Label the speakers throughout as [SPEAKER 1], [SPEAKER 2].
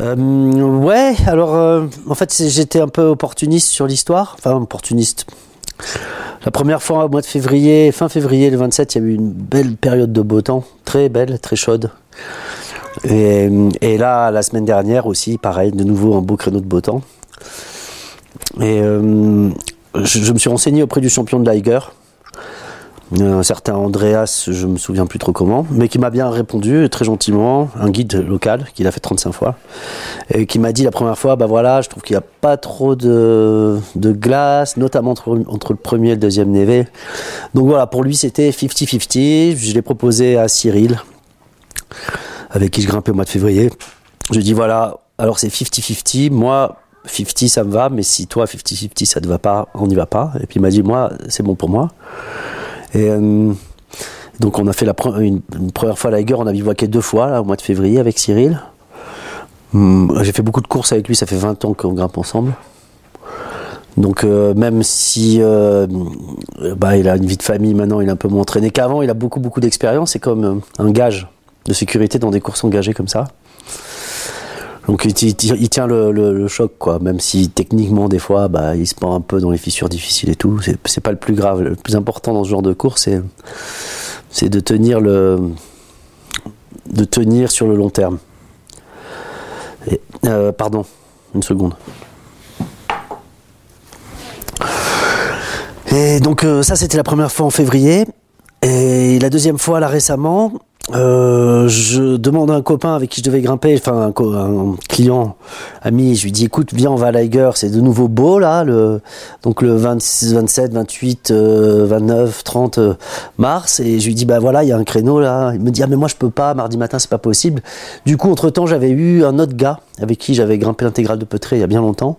[SPEAKER 1] Euh, ouais, alors euh, en fait j'étais un peu opportuniste sur l'histoire, enfin opportuniste. La première fois au mois de février, fin février, le 27, il y a eu une belle période de beau temps, très belle, très chaude. Et, et là, la semaine dernière aussi, pareil, de nouveau un beau créneau de beau temps. Et euh, je, je me suis renseigné auprès du champion de Liger, un certain Andreas, je me souviens plus trop comment, mais qui m'a bien répondu très gentiment, un guide local qu'il a fait 35 fois, et qui m'a dit la première fois, bah voilà, je trouve qu'il n'y a pas trop de, de glace, notamment entre, entre le premier et le deuxième névé. Donc voilà, pour lui c'était 50-50, je l'ai proposé à Cyril, avec qui je grimpais au mois de février. Je dit voilà, alors c'est 50-50, moi 50 ça me va, mais si toi 50-50 ça te va pas, on n'y va pas. Et puis il m'a dit moi c'est bon pour moi. Euh, donc on a fait la une, première fois la Liger, on a bivouaqué deux fois au mois de février avec Cyril. Hum, J'ai fait beaucoup de courses avec lui, ça fait 20 ans qu'on grimpe ensemble. Donc euh, même si euh, bah, il a une vie de famille maintenant, il est un peu moins entraîné qu'avant, il a beaucoup beaucoup d'expérience, c'est comme un gage de sécurité dans des courses engagées comme ça. Donc il, tient le, choc, quoi. Même si techniquement, des fois, bah, il se prend un peu dans les fissures difficiles et tout. C'est pas le plus grave. Le plus important dans ce genre de course, c'est de tenir le de tenir sur le long terme. Euh, pardon, une seconde. Et donc euh, ça, c'était la première fois en février. Et la deuxième fois, là récemment, euh, je demande à un copain avec qui je devais grimper, enfin un, un client, ami, je lui dis écoute, viens, on va à Liger, c'est de nouveau beau là, le, donc le 26, 27, 28, euh, 29, 30 euh, mars, et je lui dis bah voilà, il y a un créneau là. Il me dit ah mais moi je peux pas, mardi matin c'est pas possible. Du coup, entre temps, j'avais eu un autre gars avec qui j'avais grimpé l'intégrale de Petré il y a bien longtemps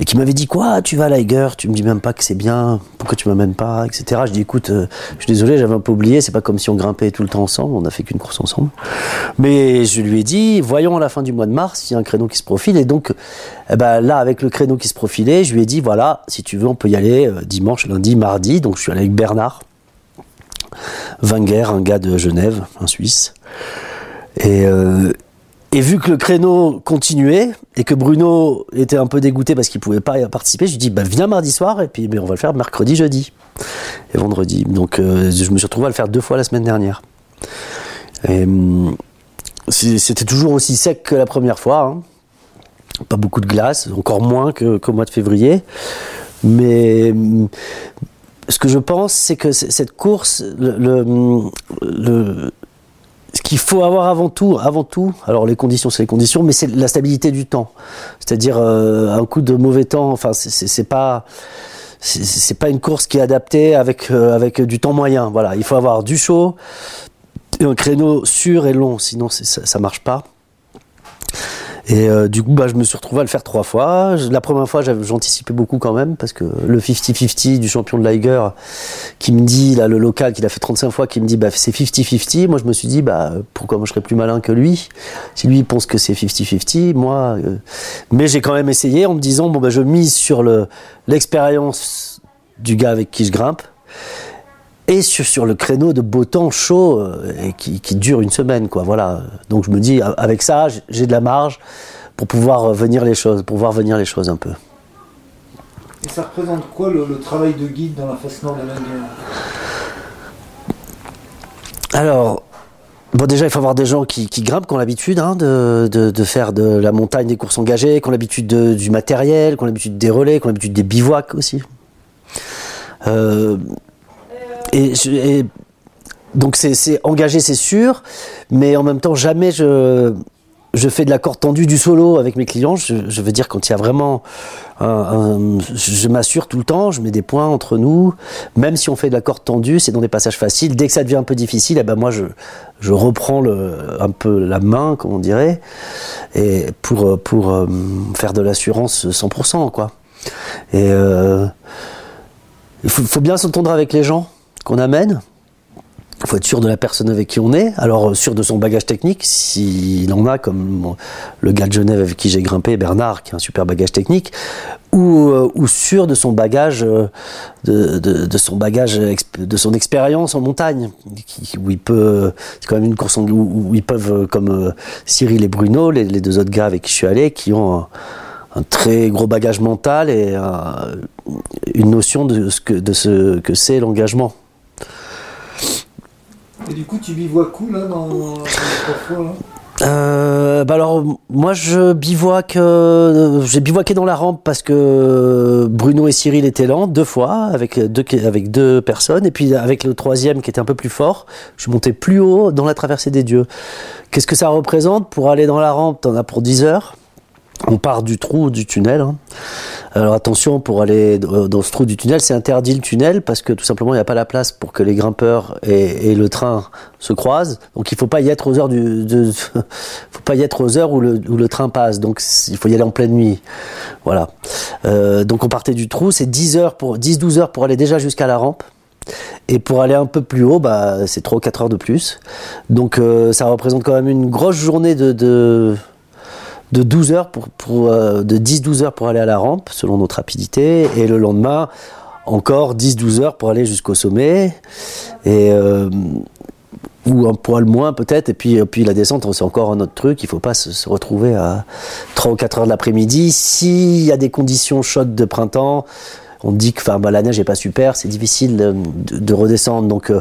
[SPEAKER 1] et qui m'avait dit quoi tu vas à Liger? Tu me dis même pas que c'est bien. Pourquoi tu m'amènes pas? Etc je dis écoute euh, je suis désolé j'avais un peu oublié. C'est pas comme si on grimpait tout le temps ensemble. On a fait qu'une course ensemble. Mais je lui ai dit voyons à la fin du mois de mars s'il y a un créneau qui se profile. Et donc eh ben, là avec le créneau qui se profilait je lui ai dit voilà si tu veux on peut y aller euh, dimanche lundi mardi. Donc je suis allé avec Bernard Wenger un gars de Genève un Suisse. Et euh, et vu que le créneau continuait et que Bruno était un peu dégoûté parce qu'il pouvait pas y participer, je lui dis bah viens mardi soir et puis mais on va le faire mercredi, jeudi et vendredi. Donc euh, je me suis retrouvé à le faire deux fois la semaine dernière. Hum, C'était toujours aussi sec que la première fois. hein. Pas beaucoup de glace, encore moins qu'au mois de février. Mais hum, ce que je pense, c'est que cette course, le, le- ce qu'il faut avoir avant tout, avant tout, alors les conditions, c'est les conditions, mais c'est la stabilité du temps. C'est-à-dire euh, un coup de mauvais temps. Enfin, c'est- pas c'est- pas une course qui est adaptée avec euh, avec du temps moyen. Voilà, il faut avoir du chaud et un créneau sûr et long, sinon ça, ça marche pas. Et euh, du coup, bah, je me suis retrouvé à le faire trois fois. La première fois, j'anticipais beaucoup quand même, parce que le 50-50 du champion de Liger, qui me dit, là, le local, qu'il a fait 35 fois, qui me dit, bah, c'est 50-50, moi, je me suis dit, bah, pourquoi moi, je serais plus malin que lui? Si lui, pense que c'est 50-50, moi... euh, Mais j'ai quand même essayé en me disant, bon, bah, je mise sur le- l'expérience du gars avec qui je grimpe, et sur, sur le créneau de beau temps chaud euh, et qui, qui dure une semaine quoi voilà donc je me dis avec ça j'ai de la marge pour pouvoir euh, venir les choses pour voir venir les choses un peu
[SPEAKER 2] Et ça représente quoi le, le travail de guide dans la face nord de la guerre
[SPEAKER 1] alors Bon, déjà, il faut avoir des gens qui, qui grimpent, qui ont l'habitude hein, de, de, de faire de la montagne des courses engagées, qui ont l'habitude de- du matériel, qui ont l'habitude des relais, qui ont l'habitude des bivouacs aussi. Euh, et, donc, c'est engagé, c'est sûr, mais en même temps, jamais je, fais de la corde tendue du solo avec mes clients. Je, veux dire, quand il y a vraiment je m'assure tout le temps, je mets des points entre nous. Même si on fait de la corde tendue, c'est dans des passages faciles. Dès que ça devient un peu difficile, eh ben moi je, reprends un peu la main, comme on dirait, pour euh, faire de l'assurance 100%, quoi. Et euh, il faut bien s'entendre avec les gens qu'on amène. Il faut être sûr de la personne avec qui on est. Alors, sûr de son bagage technique, s'il en a, comme le gars de Genève avec qui j'ai grimpé, Bernard, qui a un super bagage technique, ou, euh, sûr de son bagage, euh, de, son bagage, de son expérience en montagne, où il peut, c'est quand même une course où, ils peuvent, euh, comme Cyril et Bruno, les, deux autres gars avec qui je suis allé, qui ont un, très gros bagage mental et une notion de ce que c'est l'engagement.
[SPEAKER 2] Et du coup, tu bivouaques où là dans, dans les fois là
[SPEAKER 1] euh, bah alors moi je bivouaque, euh, j'ai bivouaqué dans la rampe parce que Bruno et Cyril étaient lents deux fois avec deux avec deux personnes et puis avec le troisième qui était un peu plus fort, je suis monté plus haut dans la traversée des dieux. Qu'est-ce que ça représente pour aller dans la rampe? T'en as pour 10 heures. On part du trou du tunnel. Hein. Alors attention, pour aller dans ce trou du tunnel, c'est interdit le tunnel parce que tout simplement il n'y a pas la place pour que les grimpeurs et, le train se croisent. Donc il faut pas y être aux heures du, faut pas y être aux heures où le, train passe. Donc il faut y aller en pleine nuit. Voilà. Euh, donc on partait du trou, c'est 10 heures pour 10-12 heures pour aller déjà jusqu'à la rampe. Et pour aller un peu plus haut, bah, c'est 3 ou 4 heures de plus. Donc euh, ça représente quand même une grosse journée de, de de 12 heures pour, pour euh, de 10-12 heures pour aller à la rampe selon notre rapidité et le lendemain encore 10-12 heures pour aller jusqu'au sommet et euh, ou un poil moins peut-être et puis la descente c'est encore un autre truc il faut pas se, retrouver à 3 ou 4 heures de l'après-midi s'il y a des conditions chaudes de printemps on dit que enfin, bah, la neige est pas super, c'est difficile de, de, redescendre. Donc euh,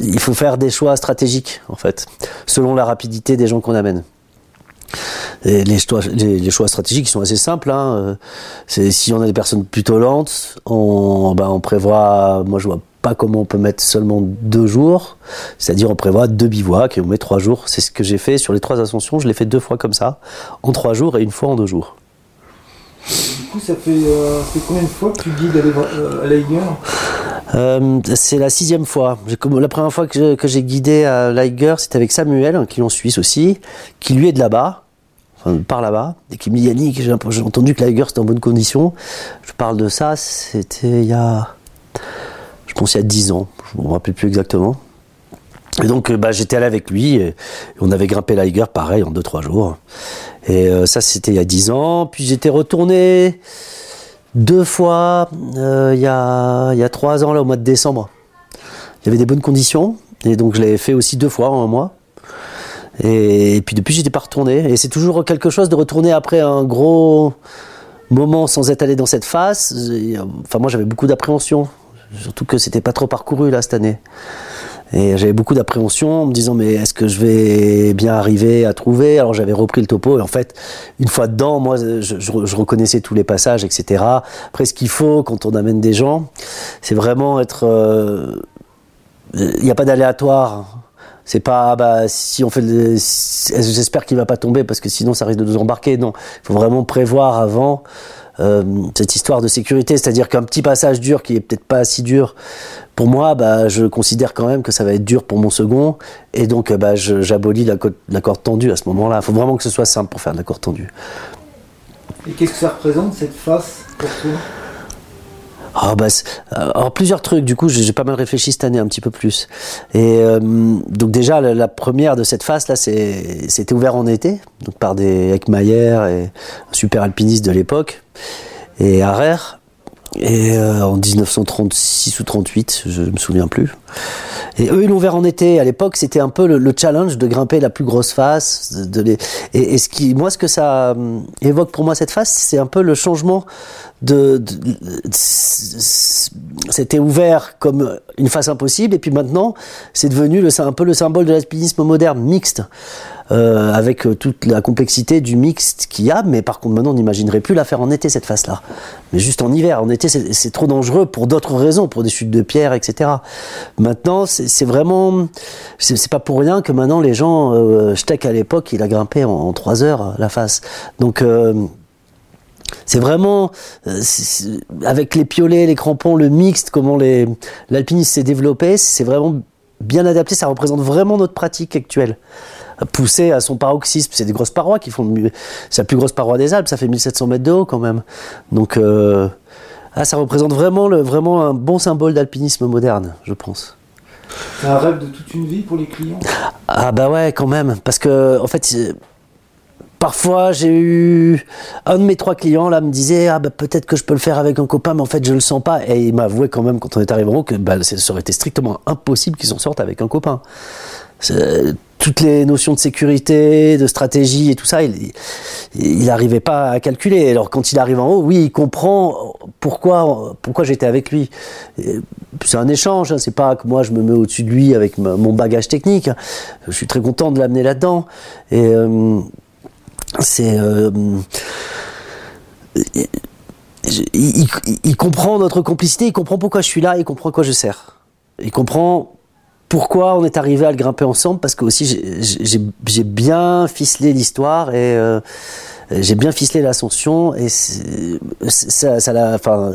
[SPEAKER 1] il faut faire des choix stratégiques en fait, selon la rapidité des gens qu'on amène les, choix, les, choix stratégiques sont assez simples. Hein. Euh, c'est si on a des personnes plutôt lentes, on, ben on prévoit. Moi, je vois pas comment on peut mettre seulement deux jours. C'est-à-dire, on prévoit deux bivouacs et on met trois jours. C'est ce que j'ai fait sur les trois ascensions. Je l'ai fait deux fois comme ça, en trois jours et une fois en deux jours.
[SPEAKER 2] Du coup, ça fait, euh, combien de fois que tu guides à l'Aiger
[SPEAKER 1] euh, c'est la sixième fois. La première fois que j'ai guidé à Liger, c'était avec Samuel, un client suisse aussi, qui lui est de là-bas par là-bas, et qui me dit Yannick, j'ai entendu que Liger c'était en bonne condition. Je parle de ça, c'était il y a, je pense il y a 10 ans, je ne me rappelle plus exactement. Et donc bah, j'étais allé avec lui, et on avait grimpé Liger pareil en 2-3 jours. Et euh, ça c'était il y a 10 ans, puis j'étais retourné deux fois euh, il, y a, il y a 3 ans là au mois de décembre. Il y avait des bonnes conditions, et donc je l'avais fait aussi deux fois en un mois. Et, puis depuis, j'étais pas retourné. Et c'est toujours quelque chose de retourner après un gros moment sans être allé dans cette phase. Enfin, moi, j'avais beaucoup d'appréhension. Surtout que c'était pas trop parcouru là cette année. Et j'avais beaucoup d'appréhension en me disant mais est-ce que je vais bien arriver à trouver? Alors j'avais repris le topo et en fait une fois dedans, moi je, je reconnaissais tous les passages, etc. Après ce qu'il faut quand on amène des gens, c'est vraiment être... Euh, il n'y a pas d'aléatoire. C'est pas ah bah si on fait j'espère qu'il va pas tomber parce que sinon ça risque de nous embarquer. Non, il faut vraiment prévoir avant euh, cette histoire de sécurité, c'est-à-dire qu'un petit passage dur qui est peut-être pas si dur pour moi, bah je considère quand même que ça va être dur pour mon second et donc bah j'abolis la, la corde tendue à ce moment-là. Il faut vraiment que ce soit simple pour faire de la corde.
[SPEAKER 2] Et qu'est-ce que ça représente cette face pour toi?
[SPEAKER 1] Ah bah, euh, alors plusieurs trucs. Du coup, j'ai pas mal réfléchi cette année un petit peu plus. Et euh, donc déjà la, première de cette phase là, c'était ouvert en été, donc par des Ekmayer et un super alpiniste de l'époque et Harer. Et euh, en 1936 ou 38, je me souviens plus. Et eux, ils l'ont ouvert en été. À l'époque, c'était un peu le, challenge de grimper la plus grosse face. De et, ce qui, moi, ce que ça évoque pour moi cette face, c'est un peu le changement de, c'était ouvert comme une face impossible et puis maintenant c'est devenu un peu le symbole de l'alpinisme moderne mixte euh, avec toute la complexité du mixte qu'il y a mais par contre maintenant on n'imaginerait plus la faire en été cette face là mais juste en hiver en été c'est trop dangereux pour d'autres raisons pour des chutes de pierre etc maintenant c'est vraiment c'est pas pour rien que maintenant les gens euh, Steck à l'époque il a grimpé en, trois heures la face donc euh, c'est vraiment euh, avec les piolets, les crampons, le mixte, comment l'alpinisme s'est développé, c'est vraiment bien adapté. Ça représente vraiment notre pratique actuelle. Poussé à son paroxysme, c'est des grosses parois qui font. C'est la plus grosse paroi des Alpes, ça fait 1700 mètres de haut quand même. Donc, euh, ah, ça représente vraiment, le, vraiment un bon symbole d'alpinisme moderne, je pense.
[SPEAKER 2] C'est un rêve de toute une vie pour les clients
[SPEAKER 1] Ah bah ouais, quand même. Parce que, en fait, parfois j'ai eu un de mes trois clients là me disait ah bah peut-être que je peux le faire avec un copain, mais en fait je le sens pas. Et il m'a avoué quand même quand on est arrivé en haut que bah, ça aurait été strictement impossible qu'ils s'en sortent avec un copain. Toutes les notions de sécurité, de stratégie et tout ça, il n'arrivait pas à calculer. Alors quand il arrive en haut, oui, il comprend pourquoi pourquoi j'étais avec lui. C'est un échange, hein, c'est pas que moi je me mets au-dessus de lui avec mon bagage technique. Je suis très content de l'amener là-dedans. Et euh, c'est euh, il, il- comprend notre complicité, il comprend pourquoi je suis là, il comprend quoi je sers. Il comprend pourquoi on est arrivé à le grimper ensemble, parce que aussi j'ai- bien ficelé l'histoire et euh, j'ai bien ficelé l'ascension et ça l'a enfin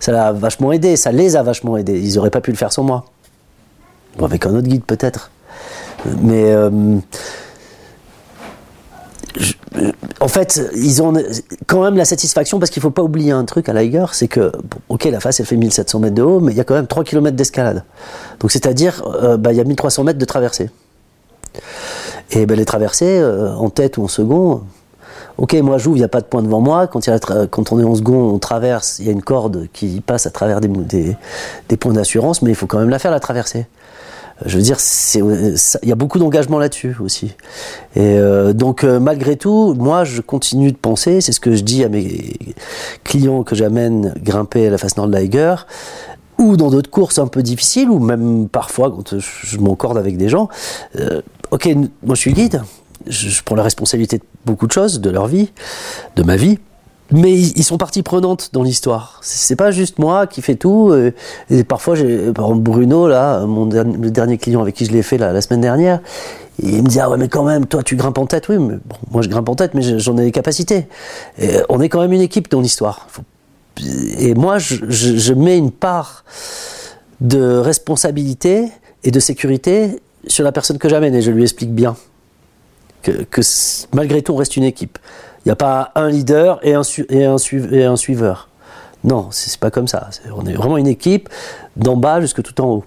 [SPEAKER 1] ça l'a vachement aidé, ça les a vachement aidés. Ils auraient pas pu le faire sans moi. Bon, avec un autre guide peut-être. Mais euh, en fait, ils ont quand même la satisfaction parce qu'il faut pas oublier un truc à Liger, c'est que, ok, la face elle fait 1700 mètres de haut, mais il y a quand même 3 km d'escalade. Donc c'est-à-dire, euh, bah, il y a 1300 mètres de traversée. Et ben, les traversées, euh, en tête ou en second, ok, moi j'ouvre, il n'y a pas de point devant moi. Quand, la on est en second, on traverse, il y a une corde qui passe à travers des, des points d'assurance, mais il faut quand même la faire, la traversée. Je veux dire, il y a beaucoup d'engagement là-dessus aussi. Et euh, donc, euh, malgré tout, moi, je continue de penser, c'est ce que je dis à mes clients que j'amène grimper à la face nord de l'Aiger, ou dans d'autres courses un peu difficiles, ou même parfois quand je, m'encorde avec des gens. euh, ok, moi je suis guide, je prends la responsabilité de beaucoup de choses, de leur vie, de ma vie. Mais ils, sont partie prenante dans l'histoire. C'est pas juste moi qui fais tout. euh, Et, parfois, par exemple, Bruno, là, mon dernier, le dernier client avec qui je l'ai fait la, semaine dernière, il me dit ah ouais mais quand même, toi tu grimpes en tête, oui, moi je grimpe en tête, mais je- j'en ai les capacités. Et on est quand même une équipe dans l'histoire. Et moi, je mets une part de responsabilité et de sécurité sur la personne que j'amène et je lui explique bien que, malgré tout on reste une équipe. Il n'y a pas un leader et un, et un, et un suiveur. Non, c'est pas comme ça. On est vraiment une équipe d'en bas jusque tout en haut.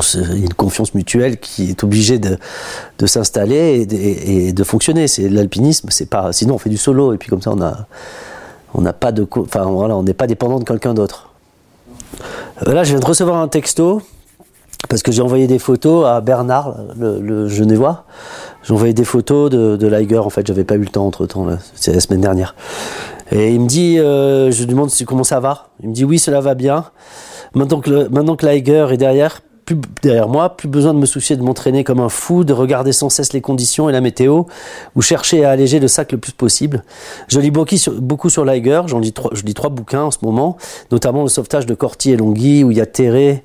[SPEAKER 1] C'est une confiance mutuelle qui est obligée de, de s'installer et, de- fonctionner. C'est l'alpinisme, c'est pas. Sinon, on fait du solo et puis comme ça, on a, on n'a pas de, enfin voilà, on n'est pas dépendant de quelqu'un d'autre. Là, je viens de recevoir un texto parce que j'ai envoyé des photos à Bernard, le, le Genevois. Envoyé des photos de, de Liger. En fait, j'avais pas eu le temps entre temps. C'est la semaine dernière. Et il me dit, euh, je lui demande comment ça va? Il me dit oui, cela va bien. Maintenant que, le- maintenant que Liger est derrière, plus, derrière moi, plus besoin de me soucier de m'entraîner comme un fou, de regarder sans cesse les conditions et la météo, ou chercher à alléger le sac le plus possible. Je lis beaucoup sur, beaucoup sur Liger, j'en lis trois, je lis trois bouquins en ce moment, notamment le sauvetage de Corti et Longhi, où il y a Terré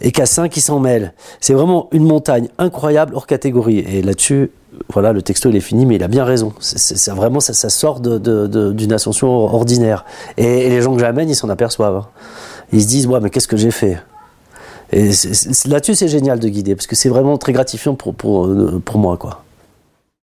[SPEAKER 1] et Cassin qui s'en mêlent. C'est vraiment une montagne incroyable hors catégorie. Et là-dessus, voilà, le texto il est fini, mais il a bien raison. C'est, vraiment ça, ça sort d'une ascension ordinaire. Et, les gens que j'amène, ils s'en aperçoivent. hein. Ils se disent, ouais, mais qu'est-ce que j'ai fait? Et là-dessus, c'est génial de guider, parce que c'est vraiment très gratifiant pour, pour, euh, pour moi, quoi.